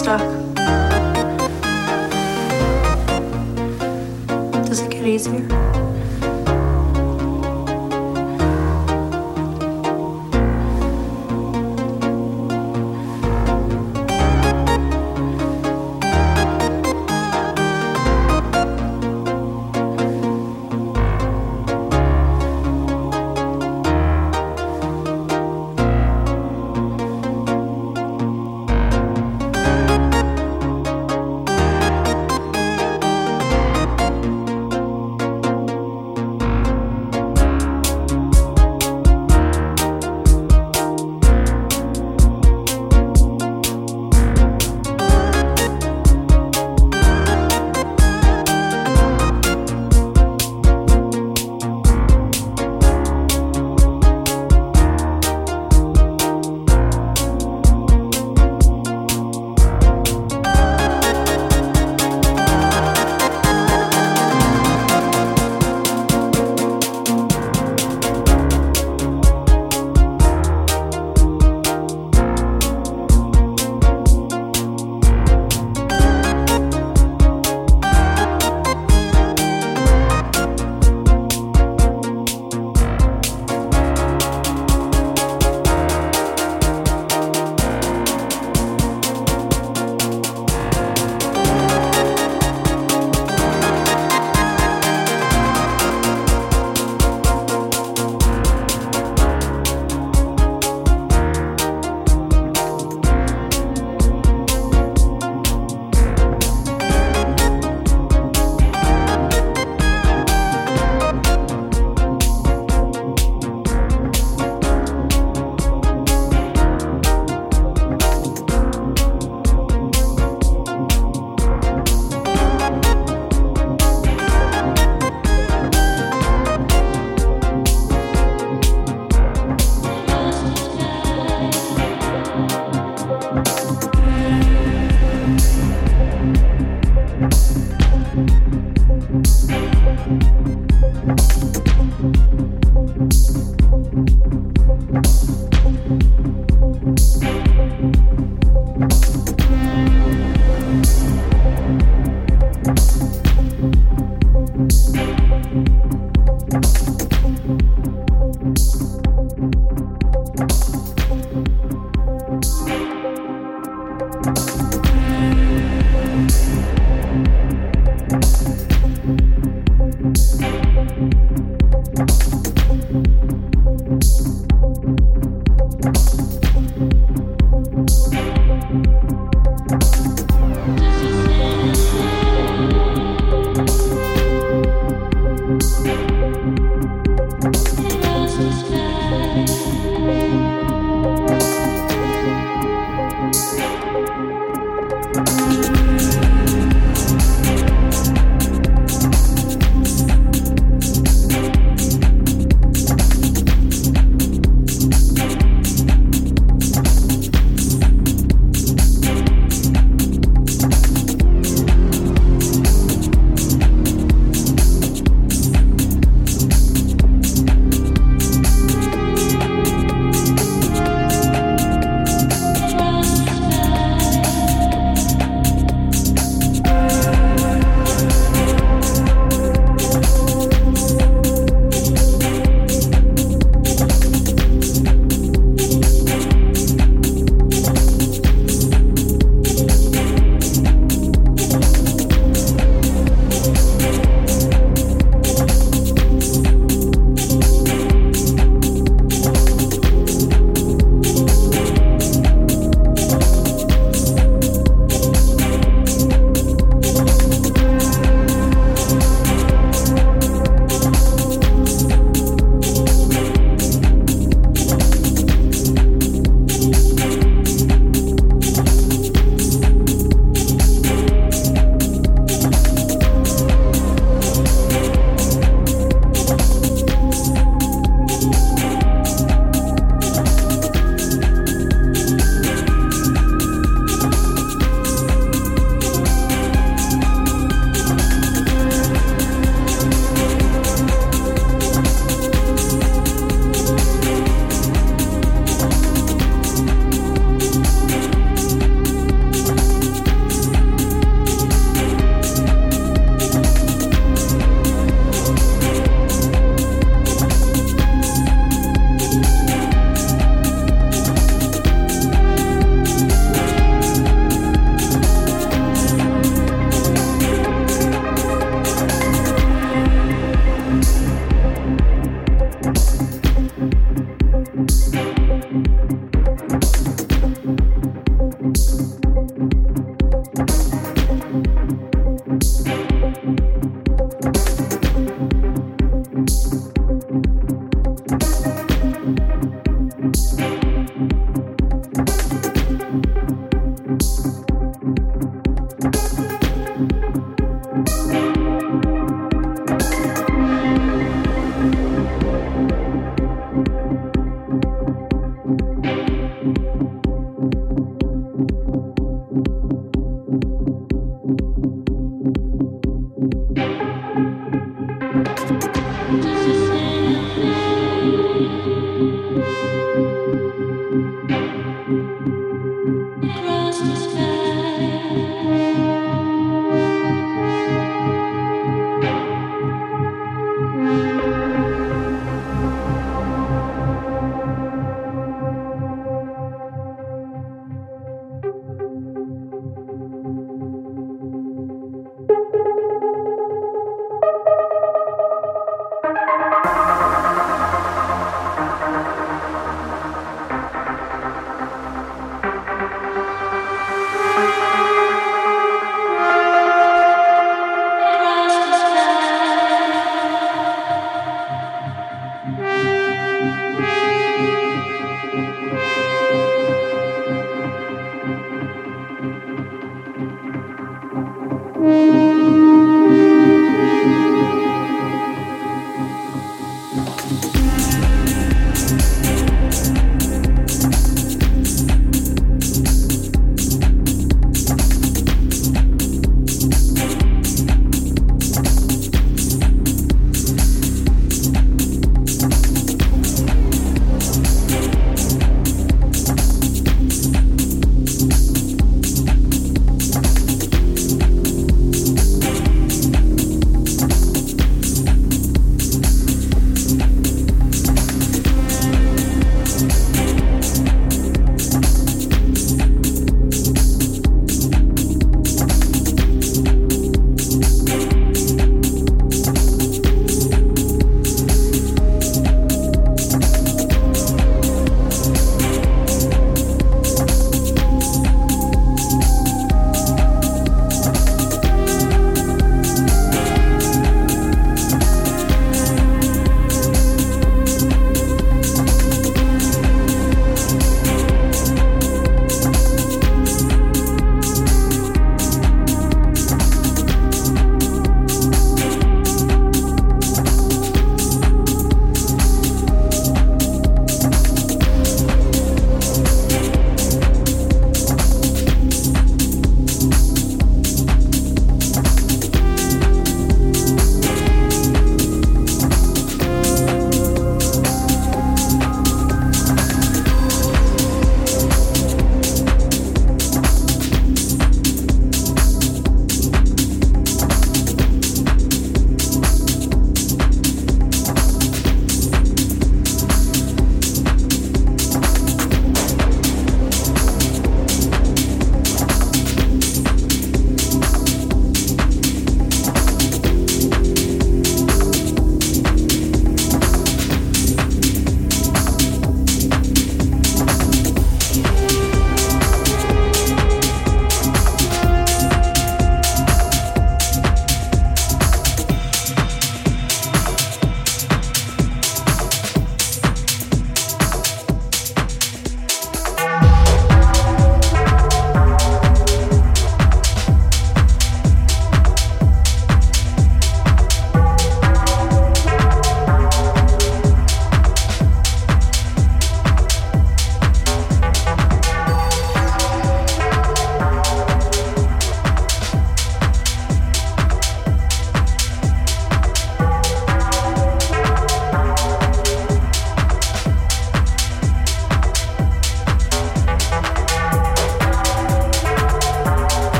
stuck.